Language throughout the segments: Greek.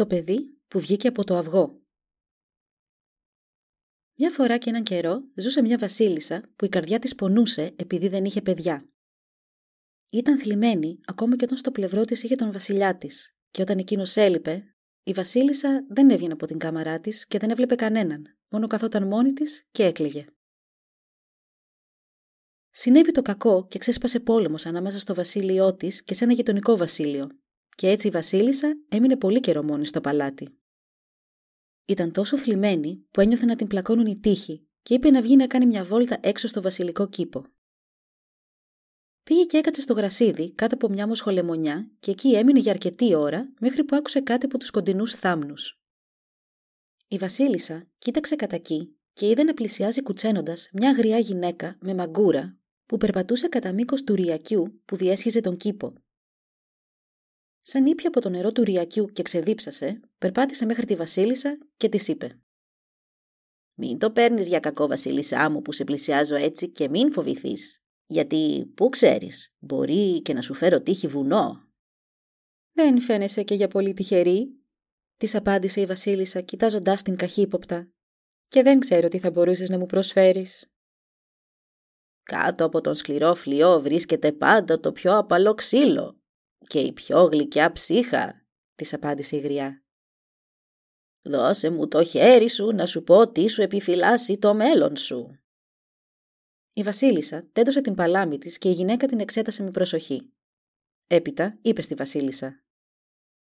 Το παιδί που βγήκε από το αυγό. Μια φορά και έναν καιρό ζούσε μια βασίλισσα που η καρδιά της πονούσε επειδή δεν είχε παιδιά. Ήταν θλιμμένη ακόμα και όταν στο πλευρό της είχε τον βασιλιά της και όταν εκείνος έλειπε, η βασίλισσα δεν έβγαινε από την κάμαρά της και δεν έβλεπε κανέναν, μόνο καθόταν μόνη της και έκλαιγε. Συνέβη το κακό και ξέσπασε πόλεμος ανάμεσα στο βασίλειό της και σε ένα γειτονικό βασίλειο, και έτσι η Βασίλισσα έμεινε πολύ καιρό μόνη στο παλάτι. Ήταν τόσο θλιμμένη που ένιωθε να την πλακώνουν οι τείχοι και είπε να βγει να κάνει μια βόλτα έξω στο βασιλικό κήπο. Πήγε και έκατσε στο γρασίδι κάτω από μια μοσχολεμονιά και εκεί έμεινε για αρκετή ώρα μέχρι που άκουσε κάτι από τους κοντινούς θάμνους. Η Βασίλισσα κοίταξε κατά εκεί και είδε να πλησιάζει κουτσένοντας μια γριά γυναίκα με μαγκούρα που περπατούσε κατά μήκος του ριακιού που διέσχιζε τον κήπο Σαν ήπια από το νερό του ριακιού και ξεδίψασε, περπάτησε μέχρι τη Βασίλισσα και της είπε: Μην το παίρνεις για κακό, Βασίλισσά μου, που σε πλησιάζω έτσι και μην φοβηθείς. Γιατί, πού ξέρεις, μπορεί και να σου φέρω τύχη βουνό. Δεν φαίνεσαι και για πολύ τυχερή, της απάντησε η Βασίλισσα, κοιτάζοντάς την καχύποπτα. Και δεν ξέρω τι θα μπορούσες να μου προσφέρεις. Κάτω από τον σκληρό φλοιό βρίσκεται πάντα το πιο απαλό ξύλο, και η πιο γλυκιά ψύχα, της απάντησε η γριά. Δώσε μου το χέρι σου να σου πω τι σου επιφυλάσσει το μέλλον σου. Η Βασίλισσα τέντωσε την παλάμη της και η γυναίκα την εξέτασε με προσοχή. Έπειτα είπε στη Βασίλισσα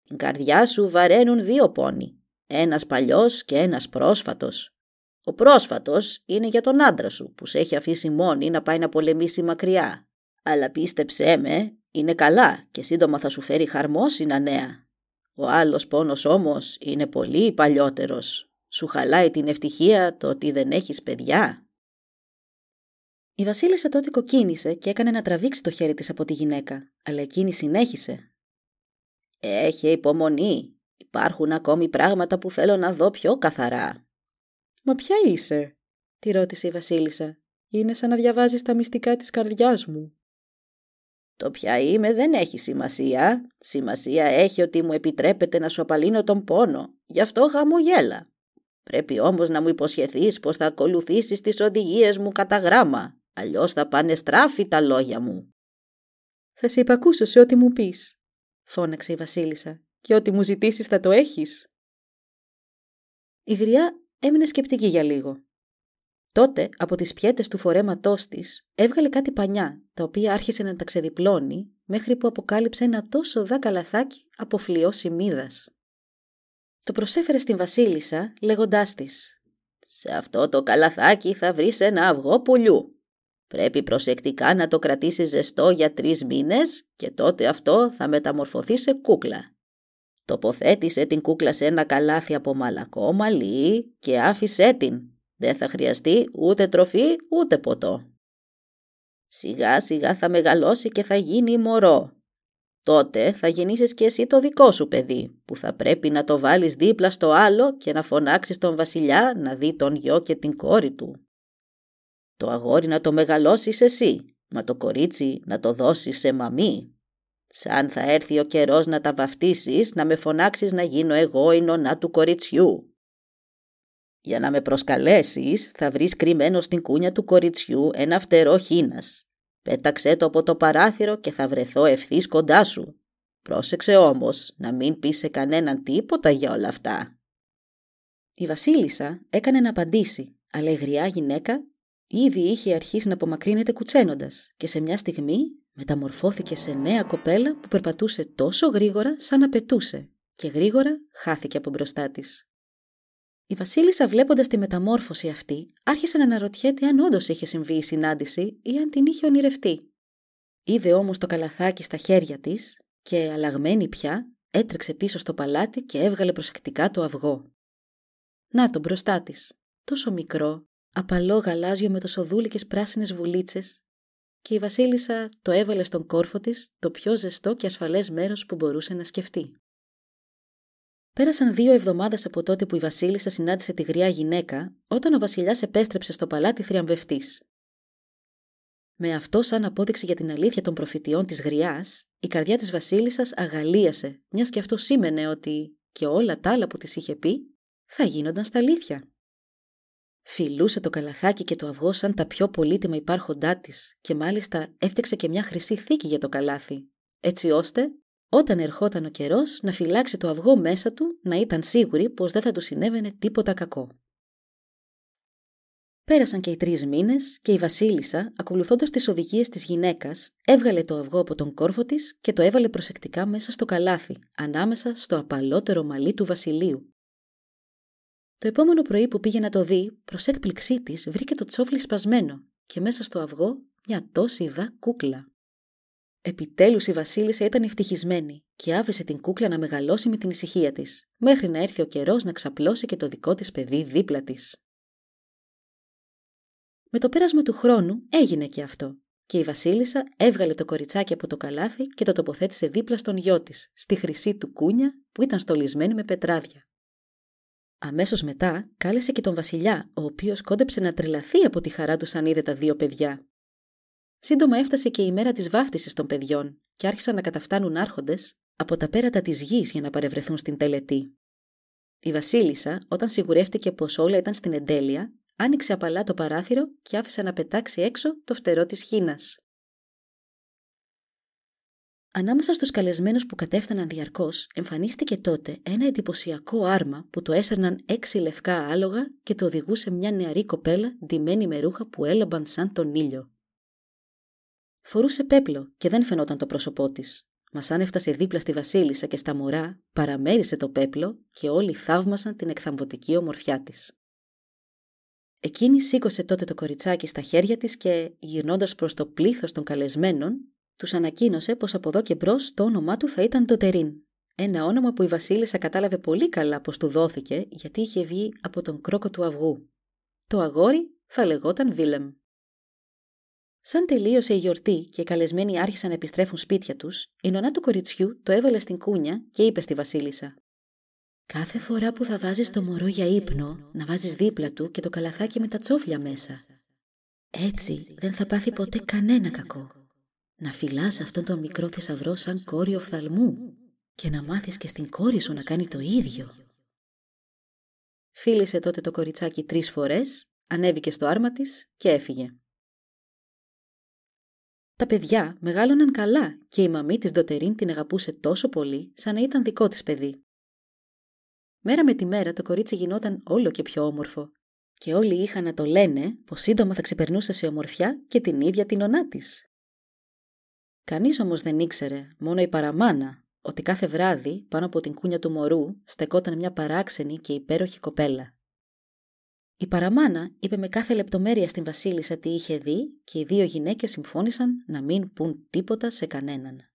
«Την καρδιά σου βαραίνουν δύο πόνοι, ένας παλιός και ένας πρόσφατος. Ο πρόσφατος είναι για τον άντρα σου που σε έχει αφήσει μόνη να πάει να πολεμήσει μακριά. Αλλά πίστεψέ με, είναι καλά και σύντομα θα σου φέρει χαρμόσυνα νέα. Ο άλλος πόνος όμως είναι πολύ παλιότερος. Σου χαλάει την ευτυχία το ότι δεν έχεις παιδιά. Η Βασίλισσα τότε κοκκίνησε και έκανε να τραβήξει το χέρι της από τη γυναίκα, αλλά εκείνη συνέχισε. Έχει υπομονή. Υπάρχουν ακόμη πράγματα που θέλω να δω πιο καθαρά. Μα ποια είσαι, τη ρώτησε η Βασίλισσα. Είναι σαν να διαβάζεις τα μυστικά της καρδιάς μου. Το ποια είμαι δεν έχει σημασία. Σημασία έχει ότι μου επιτρέπεται να σου απαλύνω τον πόνο. Γι' αυτό χαμογέλα. Πρέπει όμως να μου υποσχεθείς πως θα ακολουθήσεις τις οδηγίες μου κατά γράμμα. Αλλιώς θα πάνε στράφη τα λόγια μου. Θα σε υπακούσω σε ό,τι μου πεις, φώναξε η Βασίλισσα. Και ό,τι μου ζητήσεις θα το έχεις. Η γριά έμεινε σκεπτική για λίγο. Τότε από τις πιέτες του φορέματός της έβγαλε κάτι πανιά, τα οποία άρχισε να τα ξεδιπλώνει, μέχρι που αποκάλυψε ένα τόσο δά καλαθάκι από φλοιό σημίδας. Το προσέφερε στην Βασίλισσα, λέγοντάς της «Σε αυτό το καλαθάκι θα βρεις ένα αυγό πουλιού. Πρέπει προσεκτικά να το κρατήσεις ζεστό για τρεις μήνες και τότε αυτό θα μεταμορφωθεί σε κούκλα. Τοποθέτησε την κούκλα σε ένα καλάθι από μαλακό μαλλί και άφησέ την δεν θα χρειαστεί ούτε τροφή ούτε ποτό. Σιγά σιγά θα μεγαλώσει και θα γίνει μωρό. Τότε θα γεννήσεις και εσύ το δικό σου παιδί, που θα πρέπει να το βάλεις δίπλα στο άλλο και να φωνάξεις τον βασιλιά να δει τον γιο και την κόρη του. Το αγόρι να το μεγαλώσεις εσύ, μα το κορίτσι να το δώσεις σε μαμή. Σαν θα έρθει ο καιρός να τα βαφτίσεις, να με φωνάξεις να γίνω εγώ η νονά του κοριτσιού. Για να με προσκαλέσεις θα βρεις κρυμμένο στην κούνια του κοριτσιού ένα φτερό χίνας. Πέταξέ το από το παράθυρο και θα βρεθώ ευθύς κοντά σου. Πρόσεξε όμως να μην πεις σε κανέναν τίποτα για όλα αυτά. Η βασίλισσα έκανε να απαντήσει, αλλά η γριά γυναίκα ήδη είχε αρχίσει να απομακρύνεται κουτσένοντας και σε μια στιγμή μεταμορφώθηκε σε νέα κοπέλα που περπατούσε τόσο γρήγορα σαν να πετούσε και γρήγορα χάθηκε από μπροστά της. Η Βασίλισσα, βλέποντας τη μεταμόρφωση αυτή, άρχισε να αναρωτιέται αν όντως είχε συμβεί η συνάντηση ή αν την είχε ονειρευτεί. Είδε όμως το καλαθάκι στα χέρια της και, αλλαγμένη πια, έτρεξε πίσω στο παλάτι και έβγαλε προσεκτικά το αυγό. Να το μπροστά της, τόσο μικρό, απαλό γαλάζιο με τοσοδούλικες πράσινες βουλίτσες και η βασίλισσα το έβαλε στον κόρφο της το πιο ζεστό και ασφαλές μέρος που μπορούσε να σκεφτεί. Πέρασαν δύο εβδομάδες από τότε που η βασίλισσα συνάντησε τη γριά γυναίκα όταν ο βασιλιάς επέστρεψε στο παλάτι θριαμβευτής. Με αυτό σαν απόδειξη για την αλήθεια των προφητιών της γριάς, η καρδιά της βασίλισσας αγαλίασε, μιας και αυτό σήμαινε ότι και όλα τα άλλα που της είχε πει θα γίνονταν στα αλήθεια. Φιλούσε το καλαθάκι και το αυγό σαν τα πιο πολύτιμα υπάρχοντά της και μάλιστα έφτιαξε και μια χρυσή θήκη για το καλάθι, έτσι ώστε όταν ερχόταν ο καιρός να φυλάξει το αυγό μέσα του να ήταν σίγουρη πως δεν θα του συνέβαινε τίποτα κακό. Πέρασαν και οι τρεις μήνες και η Βασίλισσα, ακολουθώντας τις οδηγίες της γυναίκας, έβγαλε το αυγό από τον κόρφο της και το έβαλε προσεκτικά μέσα στο καλάθι, ανάμεσα στο απαλότερο μαλλί του Βασιλείου. Το επόμενο πρωί που πήγε να το δει, προς έκπληξή της βρήκε το τσόφλι σπασμένο και μέσα στο αυγό μια τόση δα κούκλα. Επιτέλους η Βασίλισσα ήταν ευτυχισμένη και άφησε την κούκλα να μεγαλώσει με την ησυχία της, μέχρι να έρθει ο καιρός να ξαπλώσει και το δικό της παιδί δίπλα της. Με το πέρασμα του χρόνου έγινε και αυτό και η Βασίλισσα έβγαλε το κοριτσάκι από το καλάθι και το τοποθέτησε δίπλα στον γιο της, στη χρυσή του κούνια που ήταν στολισμένη με πετράδια. Αμέσως μετά κάλεσε και τον Βασιλιά, ο οποίος κόντεψε να τρελαθεί από τη χαρά του σαν είδε τα δύο παιδιά. Σύντομα έφτασε και η μέρα της βάφτισης των παιδιών και άρχισαν να καταφτάνουν άρχοντες από τα πέρατα της γης για να παρευρεθούν στην τελετή. Η Βασίλισσα, όταν σιγουρεύτηκε πως όλα ήταν στην εντέλεια, άνοιξε απαλά το παράθυρο και άφησε να πετάξει έξω το φτερό της χίνας. Ανάμεσα στους καλεσμένους που κατέφταναν διαρκώς, εμφανίστηκε τότε ένα εντυπωσιακό άρμα που το έσερναν έξι λευκά άλογα και το οδηγούσε μια νεαρή κοπέλα ντυμένη με ρούχα που έλαμπαν σαν τον ήλιο. Φορούσε πέπλο και δεν φαινόταν το πρόσωπό της. Μας αν έφτασε δίπλα στη Βασίλισσα και στα μωρά, παραμέρισε το πέπλο και όλοι θαύμασαν την εκθαμβωτική ομορφιά της. Εκείνη σήκωσε τότε το κοριτσάκι στα χέρια της και, γυρνώντας προς το πλήθος των καλεσμένων, τους ανακοίνωσε πως από εδώ και μπρος το όνομά του θα ήταν το Τερίν. Ένα όνομα που η Βασίλισσα κατάλαβε πολύ καλά πως του δόθηκε γιατί είχε βγει από τον κρόκο του αυγού. Το αγόρι θα λεγόταν Βίλεμ. Σαν τελείωσε η γιορτή και οι καλεσμένοι άρχισαν να επιστρέφουν σπίτια τους, η νονά του κοριτσιού το έβαλε στην κούνια και είπε στη Βασίλισσα: Κάθε φορά που θα βάζεις το μωρό για ύπνο, να βάζεις δίπλα του και το καλαθάκι με τα τσόφλια μέσα. Έτσι δεν θα πάθει ποτέ κανένα κακό. Να φυλάς αυτόν τον μικρό θησαυρό σαν κόρη οφθαλμού και να μάθεις και στην κόρη σου να κάνει το ίδιο. Φίλησε τότε το κοριτσάκι τρεις φορές, ανέβηκε στο άρμα της και έφυγε. Τα παιδιά μεγάλωναν καλά και η μαμή της Ντοτερίν την αγαπούσε τόσο πολύ σαν να ήταν δικό της παιδί. Μέρα με τη μέρα το κορίτσι γινόταν όλο και πιο όμορφο. Και όλοι είχαν να το λένε πως σύντομα θα ξεπερνούσε σε ομορφιά και την ίδια την ονά της. Κανείς όμως δεν ήξερε, μόνο η παραμάνα, ότι κάθε βράδυ πάνω από την κούνια του μωρού στεκόταν μια παράξενη και υπέροχη κοπέλα. Η παραμάνα είπε με κάθε λεπτομέρεια στην Βασίλισσα τι είχε δει και οι δύο γυναίκες συμφώνησαν να μην πούν τίποτα σε κανέναν.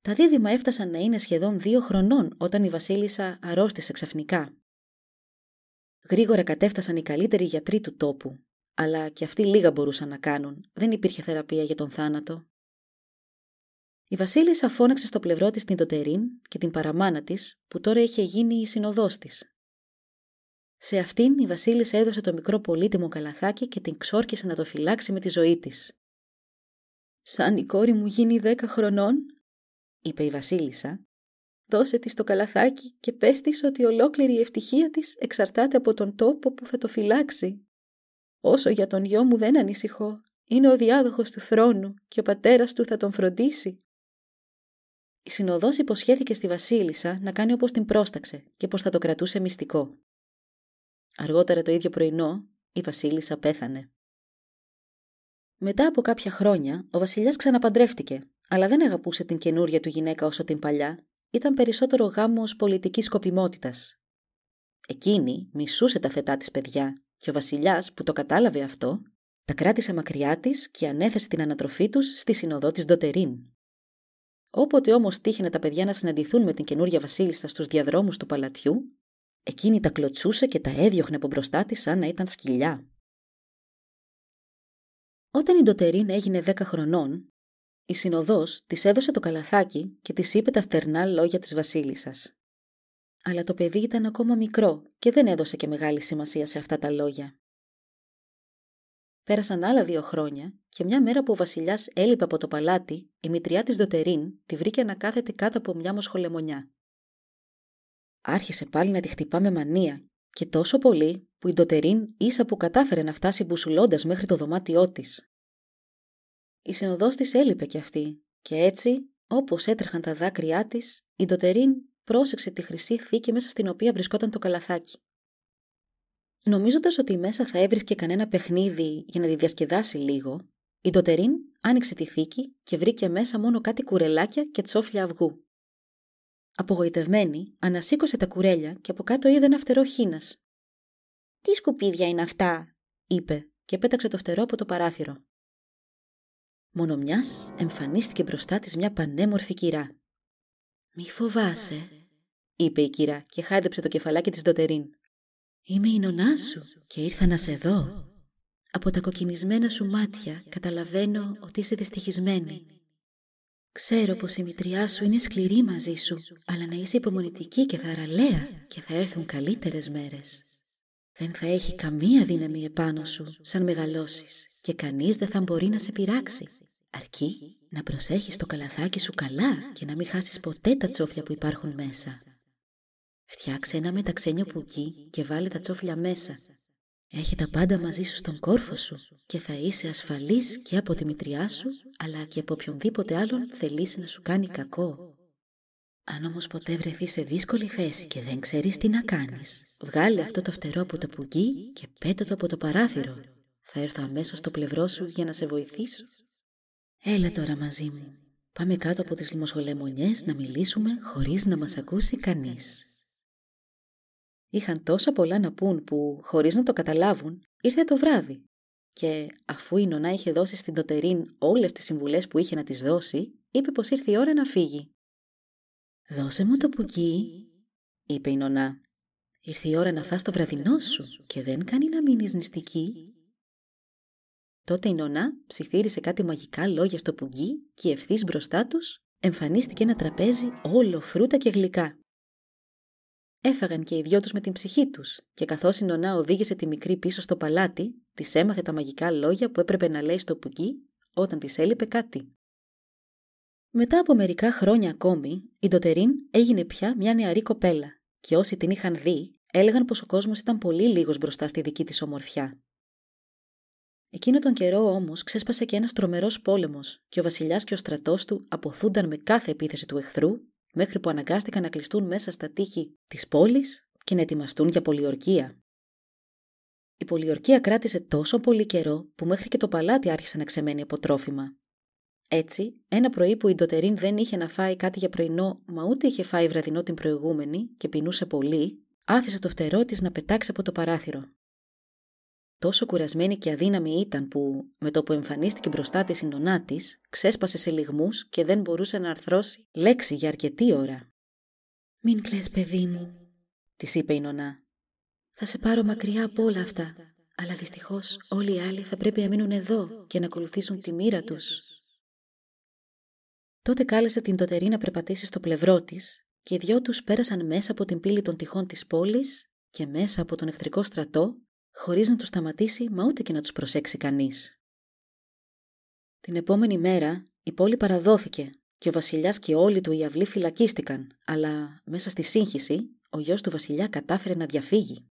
Τα δίδυμα έφτασαν να είναι σχεδόν δύο χρονών όταν η Βασίλισσα αρρώστησε ξαφνικά. Γρήγορα κατέφτασαν οι καλύτεροι γιατροί του τόπου, αλλά και αυτοί λίγα μπορούσαν να κάνουν, δεν υπήρχε θεραπεία για τον θάνατο. Η Βασίλισσα φώναξε στο πλευρό της την Τοτερίν και την παραμάνα της, που τώρα είχε γίνει η συνοδός της. Σε αυτήν η Βασίλισσα έδωσε το μικρό πολύτιμο καλαθάκι και την ξόρκισε να το φυλάξει με τη ζωή της. «Σαν η κόρη μου γίνει δέκα χρονών», είπε η Βασίλισσα, δώσε της το καλαθάκι και πες της ότι ολόκληρη η ευτυχία της εξαρτάται από τον τόπο που θα το φυλάξει. Όσο για τον γιο μου δεν ανησυχώ, είναι ο διάδοχος του θρόνου και ο πατέρας του θα τον φροντίσει. Η συνοδός υποσχέθηκε στη Βασίλισσα να κάνει όπως την πρόσταξε και πως θα το κρατούσε μυστικό. Αργότερα το ίδιο πρωινό, η Βασίλισσα πέθανε. Μετά από κάποια χρόνια, ο βασιλιάς ξαναπαντρεύτηκε αλλά δεν αγαπούσε την καινούρια του γυναίκα όσο την παλιά, ήταν περισσότερο γάμος πολιτικής σκοπιμότητας. Εκείνη μισούσε τα θετά της παιδιά και ο βασιλιάς που το κατάλαβε αυτό, τα κράτησε μακριά της και ανέθεσε την ανατροφή τους στη συνοδό της Ντοτερίν. Όποτε όμως τύχαινε τα παιδιά να συναντηθούν με την καινούρια βασίλισσα στους διαδρόμους του παλατιού, εκείνη τα κλωτσούσε και τα έδιωχνε από μπροστά της σαν να ήταν σκυλιά. Όταν η Ντοτερίν έγινε δέκα χρονών, η συνοδός της έδωσε το καλαθάκι και της είπε τα στερνά λόγια της βασίλισσας. Αλλά το παιδί ήταν ακόμα μικρό και δεν έδωσε και μεγάλη σημασία σε αυτά τα λόγια. Πέρασαν άλλα δύο χρόνια και μια μέρα που ο Βασιλιάς έλειπε από το παλάτι, η μητριά της Δοτερίν τη βρήκε να κάθεται κάτω από μια μοσχολεμονιά. Άρχισε πάλι να τη χτυπά με μανία και τόσο πολύ που η Ντοτερίν ίσα που κατάφερε να φτάσει μπουσουλώντας μέχρι το δωμάτιό της. Η συνοδός της έλειπε κι αυτή, και έτσι, όπως έτρεχαν τα δάκρυά της, η Ντοτερίν πρόσεξε τη χρυσή θήκη μέσα στην οποία βρισκόταν το καλαθάκι. Νομίζοντας ότι μέσα θα έβρισκε κανένα παιχνίδι για να τη διασκεδάσει λίγο, η Ντοτερίν άνοιξε τη θήκη και βρήκε μέσα μόνο κάτι κουρελάκια και τσόφλια αυγού. Απογοητευμένη, ανασήκωσε τα κουρέλια και από κάτω είδε ένα φτερό χίνας. Τι σκουπίδια είναι αυτά, είπε και πέταξε το φτερό από το παράθυρο. Μόνο μιας εμφανίστηκε μπροστά της μια πανέμορφη κυρά. Μη φοβάσαι, είπε η κυρά και χάιδεψε το κεφαλάκι της Ντοτερίν. Είμαι η νονά σου και ήρθα να σε δω. Από τα κοκκινισμένα σου μάτια καταλαβαίνω ότι είσαι δυστυχισμένη. Ξέρω πως η μητριά σου είναι σκληρή μαζί σου, αλλά να είσαι υπομονητική και θαραλέα και θα έρθουν καλύτερες μέρες. Δεν θα έχει καμία δύναμη επάνω σου σαν μεγαλώσεις και κανείς δεν θα μπορεί να σε πειράξει. Αρκεί να προσέχεις το καλαθάκι σου καλά και να μην χάσεις ποτέ τα τσόφια που υπάρχουν μέσα. Φτιάξε ένα μεταξένιο πουκί και βάλε τα τσόφλια μέσα. Έχει τα πάντα μαζί σου στον κόρφο σου και θα είσαι ασφαλής και από τη μητριά σου, αλλά και από οποιονδήποτε άλλον θελήσει να σου κάνει κακό. Αν όμως ποτέ βρεθεί σε δύσκολη θέση και δεν ξέρεις τι να κάνεις, βγάλε αυτό το φτερό από το πουκί και πέτα το από το παράθυρο. Θα έρθω αμέσως στο πλευρό σου για να σε βοηθήσω. Έλα τώρα μαζί μου. Πάμε κάτω από τις λιμοσχολεμονιές να μιλήσουμε χωρίς να μας ακούσει κανείς. Είχαν τόσα πολλά να πούν που, χωρίς να το καταλάβουν, ήρθε το βράδυ. Και αφού η νονά είχε δώσει στην Τοτερίν όλες τις συμβουλές που είχε να της δώσει, είπε πως ήρθε η ώρα να φύγει. «Δώσε μου το πουκί», είπε η νονά. «Ήρθε η ώρα να φας το βραδινό σου και δεν κάνει να μείνεις νηστική». Τότε η νονά ψιθύρισε κάτι μαγικά λόγια στο πουγγί και ευθύς μπροστά τους εμφανίστηκε ένα τραπέζι όλο φρούτα και γλυκά. Έφαγαν και οι δυο τους με την ψυχή τους και καθώς η νονά οδήγησε τη μικρή πίσω στο παλάτι, της έμαθε τα μαγικά λόγια που έπρεπε να λέει στο πουγγί όταν της έλειπε κάτι. Μετά από μερικά χρόνια ακόμη, η Ντοτερίν έγινε πια μια νεαρή κοπέλα και όσοι την είχαν δει έλεγαν πως ο κόσμος ήταν πολύ λίγος μπροστά στη δική της ομορφιά. Εκείνο τον καιρό όμως ξέσπασε και ένας τρομερός πόλεμος, και ο βασιλιάς και ο στρατός του αποθούνταν με κάθε επίθεση του εχθρού, μέχρι που αναγκάστηκαν να κλειστούν μέσα στα τείχη της πόλης και να ετοιμαστούν για πολιορκία. Η πολιορκία κράτησε τόσο πολύ καιρό που μέχρι και το παλάτι άρχισε να ξεμένει από τρόφιμα. Έτσι, ένα πρωί που η Ντοτερίν δεν είχε να φάει κάτι για πρωινό, μα ούτε είχε φάει βραδινό την προηγούμενη και πεινούσε πολύ, άφησε το φτερό της να πετάξει από το παράθυρο. Τόσο κουρασμένη και αδύναμη ήταν που, με το που εμφανίστηκε μπροστά της η νονά της, ξέσπασε σε λιγμούς και δεν μπορούσε να αρθρώσει λέξη για αρκετή ώρα. «Μην κλαις, παιδί μου», της είπε η νονά. «Θα σε πάρω μακριά από όλα αυτά, αλλά δυστυχώς όλοι οι άλλοι θα πρέπει να μείνουν εδώ και να ακολουθήσουν τη μοίρα τους». Τότε κάλεσε την Τοτερή να περπατήσει στο πλευρό της και οι δυο τους πέρασαν μέσα από την πύλη των τυχών της πόλης και μέσα από τον εχθρικό στρατό χωρίς να τους σταματήσει μα ούτε και να τους προσέξει κανείς. Την επόμενη μέρα η πόλη παραδόθηκε και ο βασιλιάς και όλοι του οι αυλοί φυλακίστηκαν, αλλά μέσα στη σύγχυση ο γιος του βασιλιά κατάφερε να διαφύγει.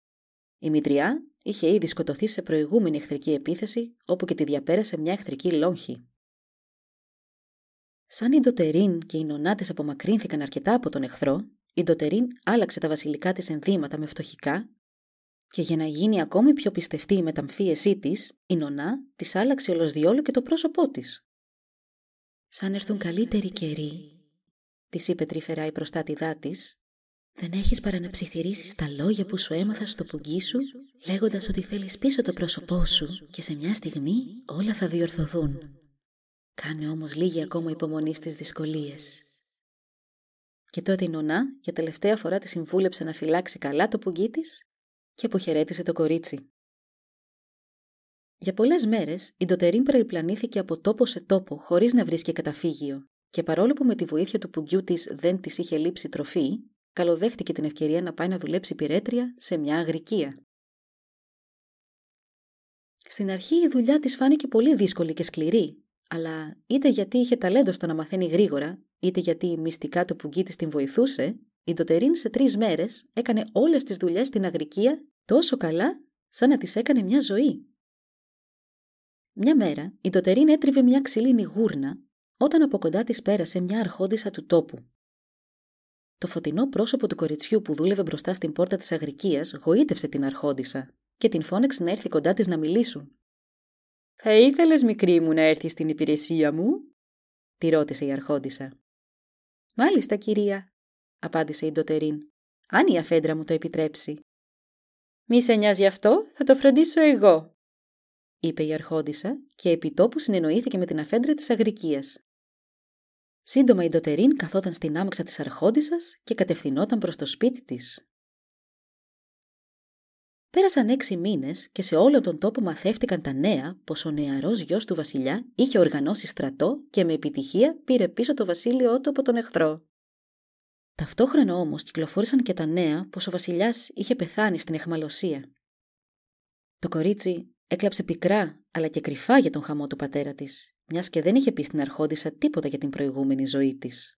Η μητριά είχε ήδη σκοτωθεί σε προηγούμενη εχθρική επίθεση, όπου και τη διαπέρασε μια εχθρική λόγχη. Σαν η Ντοτερίν και οι νονάτες απομακρύνθηκαν αρκετά από τον εχθρό, η Ντοτερίν άλλαξε τα βασιλικά της ενδύματα με φτωχικά και για να γίνει ακόμη πιο πιστευτή η μεταμφίεσή της, η νονά της άλλαξε ολοσδιόλου και το πρόσωπό της. Σαν έρθουν καλύτεροι καιροί, της είπε τρυφερά η προστάτηδά της, δεν έχεις παρά να ψιθυρίσεις τα λόγια που σου έμαθα στο πουγγί σου, λέγοντας ότι θέλεις πίσω το πρόσωπό σου και σε μια στιγμή όλα θα διορθωθούν. Κάνε όμως λίγη ακόμα υπομονή στις δυσκολίες. Και τότε η νονά για τελευταία φορά τη συμβούλεψε να φυλάξει καλά το πουγγί της και αποχαιρέτησε το κορίτσι. Για πολλές μέρες η Ντοτερίν περιπλανήθηκε από τόπο σε τόπο χωρίς να βρίσκει καταφύγιο, και παρόλο που με τη βοήθεια του πουγγιού της δεν της είχε λείψει τροφή, καλοδέχτηκε την ευκαιρία να πάει να δουλέψει πυρέτρια σε μια αγρικία. Στην αρχή η δουλειά της φάνηκε πολύ δύσκολη και σκληρή, αλλά είτε γιατί είχε ταλέντο στο να μαθαίνει γρήγορα, είτε γιατί μυστικά το πουγγί της την βοηθούσε, η Ντοτερίν σε τρεις μέρες έκανε όλες τις δουλειές στην αγρικία τόσο καλά σαν να τι έκανε μια ζωή. Μια μέρα η Ντοτερίν έτριβε μια ξύλινη γούρνα όταν από κοντά της πέρασε μια αρχόντισα του τόπου. Το φωτεινό πρόσωπο του κοριτσιού που δούλευε μπροστά στην πόρτα της αγρικίας γοήτευσε την αρχόντισα και την φώναξε να έρθει κοντά της να μιλήσουν. Θα ήθελες, μικρή μου, να έρθεις στην υπηρεσία μου, τη ρώτησε η αρχόντισα. Μάλιστα, κυρία, απάντησε η Ντοτερίν, αν η αφέντρα μου το επιτρέψει. Μη σε νοιάζει αυτό, θα το φροντίσω εγώ, είπε η αρχόντισα και επιτόπου συνεννοήθηκε με την αφέντρα της αγρικίας. Σύντομα η Ντοτερίν καθόταν στην άμαξα της αρχόντισσας και κατευθυνόταν προς το σπίτι της. Πέρασαν έξι μήνες και σε όλο τον τόπο μαθεύτηκαν τα νέα πως ο νεαρός γιος του βασιλιά είχε οργανώσει στρατό και με επιτυχία πήρε πίσω το βασίλειό του από τον εχθρό. Ταυτόχρονα όμως κυκλοφόρησαν και τα νέα πως ο βασιλιάς είχε πεθάνει στην εχμαλωσία. Το κορίτσι έκλαψε πικρά αλλά και κρυφά για τον χαμό του πατέρα της, μιας και δεν είχε πει στην αρχόντισσα τίποτα για την προηγούμενη ζωή της.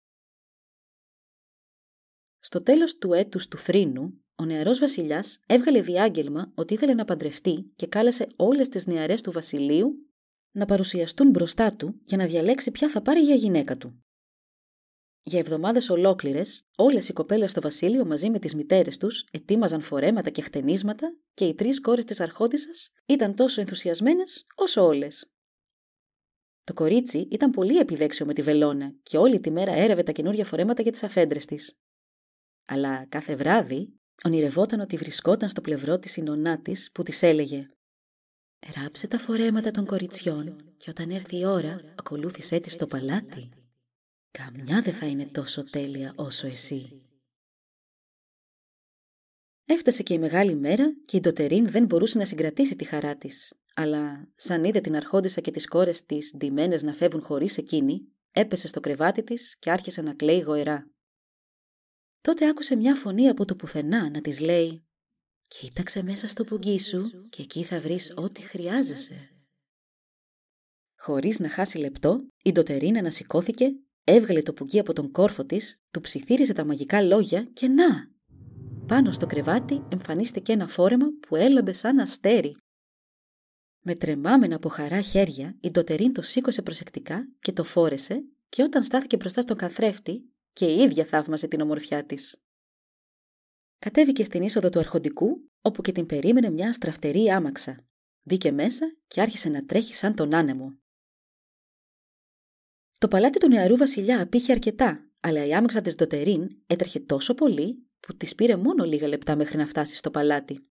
Στο τέλος του έτους του θρήνου, ο νεαρός βασιλιάς έβγαλε διάγγελμα ότι ήθελε να παντρευτεί και κάλεσε όλες τις νεαρές του βασιλείου να παρουσιαστούν μπροστά του για να διαλέξει ποια θα πάρει για γυναίκα του. Για εβδομάδες ολόκληρες, όλες οι κοπέλες στο βασίλειο μαζί με τις μητέρες τους ετοίμαζαν φορέματα και χτενίσματα και οι τρεις κόρες της Αρχόντισσας ήταν τόσο ενθουσιασμένες όσο όλες. Το κορίτσι ήταν πολύ επιδέξιο με τη βελόνα και όλη τη μέρα έρευε τα καινούργια φορέματα για τις αφέντρες της. Αλλά κάθε βράδυ ονειρευόταν ότι βρισκόταν στο πλευρό της η νονά της που της έλεγε «Ράψε τα φορέματα των κοριτσιών και όταν έρθει η ώρα ακολούθησέ τη στο παλάτι». Καμιά δεν θα είναι τόσο τέλεια όσο εσύ. Έφτασε και η μεγάλη μέρα και η Ντοτερίν δεν μπορούσε να συγκρατήσει τη χαρά της. Αλλά σαν είδε την αρχόντισα και τις κόρες της ντυμένες να φεύγουν χωρίς εκείνη, έπεσε στο κρεβάτι της και άρχισε να κλαίει γοερά. Τότε άκουσε μια φωνή από το πουθενά να της λέει «Κοίταξε μέσα στο πουγγί σου και εκεί θα βρεις ό,τι χρειάζεσαι». Χωρίς να χάσει λεπτό, η Ντοτερίν ανασηκώθηκε Έβγαλε το πουγγί από τον κόρφο της, του ψιθύριζε τα μαγικά λόγια και να! Πάνω στο κρεβάτι εμφανίστηκε ένα φόρεμα που έλαμπε σαν αστέρι. Με τρεμάμενα από χαρά χέρια, η Ντοτερίν το σήκωσε προσεκτικά και το φόρεσε και όταν στάθηκε μπροστά στον καθρέφτη και η ίδια θαύμασε την ομορφιά της. Κατέβηκε στην είσοδο του αρχοντικού, όπου και την περίμενε μια αστραφτερή άμαξα. Μπήκε μέσα και άρχισε να τρέχει σαν τον άνεμο. Το παλάτι του νεαρού βασιλιά απήχε αρκετά, αλλά η άμαξα της Ντοτερίν έτρεχε τόσο πολύ που της πήρε μόνο λίγα λεπτά μέχρι να φτάσει στο παλάτι.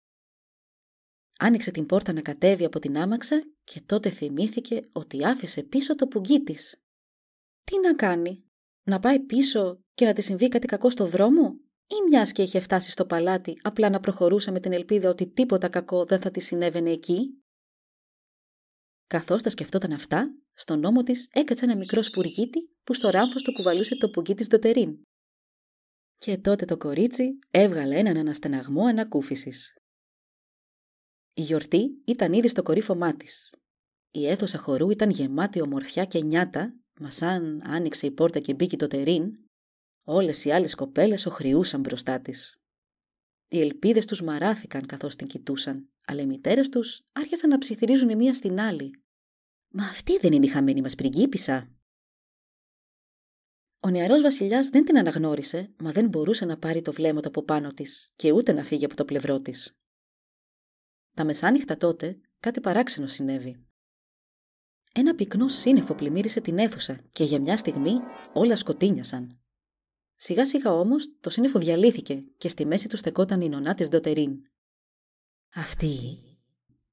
Άνοιξε την πόρτα να κατέβει από την άμαξα και τότε θυμήθηκε ότι άφησε πίσω το πουγγί της. Τι να κάνει, να πάει πίσω και να της συμβεί κάτι κακό στο δρόμο, ή μιας και είχε φτάσει στο παλάτι απλά να προχωρούσε με την ελπίδα ότι τίποτα κακό δεν θα της συνέβαινε εκεί; Καθώς τα σκεφτόταν αυτά, στον νόμο της έκατσε ένα μικρό σπουργίτι που στο ράμφος του κουβαλούσε το πουγγί της Δοτερίν. Και τότε το κορίτσι έβγαλε έναν αναστεναγμό ανακούφισης. Η γιορτή ήταν ήδη στο κορύφωμά της. Η αίθουσα χορού ήταν γεμάτη ομορφιά και νιάτα, μα σαν άνοιξε η πόρτα και μπήκε το τερίν, όλες οι άλλες κοπέλες οχριούσαν μπροστά της. Οι ελπίδες τους μαράθηκαν καθώς την κοιτούσαν, αλλά οι μητέρες τους άρχισαν να ψιθυρίζουν η μία στην άλλη, Μα αυτή δεν είναι η χαμένη μας πριγκίπισσα. Ο νεαρός βασιλιάς δεν την αναγνώρισε, μα δεν μπορούσε να πάρει το βλέμμα του από πάνω της και ούτε να φύγει από το πλευρό της. Τα μεσάνυχτα τότε κάτι παράξενο συνέβη. Ένα πυκνό σύννεφο πλημμύρισε την αίθουσα και για μια στιγμή όλα σκοτίνιασαν. Σιγά σιγά όμως το σύννεφο διαλύθηκε και στη μέση του στεκόταν η νονά της Ντοτερίν. «Αυτή»,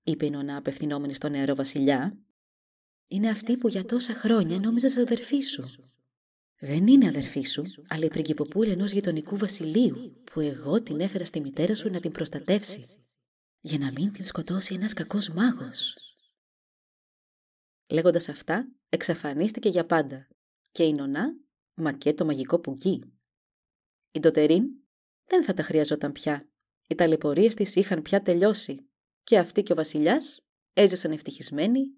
είπε η νονά απευθυνόμενη στον νεαρό βασιλιά, Είναι αυτή που για τόσα χρόνια νόμιζες αδερφή σου. Δεν είναι αδερφή σου, αλλά η πριγκυποπούλα ενός γειτονικού βασιλείου, που εγώ την έφερα στη μητέρα σου να την προστατεύσει, για να μην την σκοτώσει ένας κακός μάγος. Λέγοντας αυτά, εξαφανίστηκε για πάντα και η νονά, μα και το μαγικό πουγγί. Η Ντοτερίν δεν θα τα χρειαζόταν πια. Οι ταλαιπωρίες της είχαν πια τελειώσει και αυτή και ο βασιλιάς έζησαν ευτυχισμένοι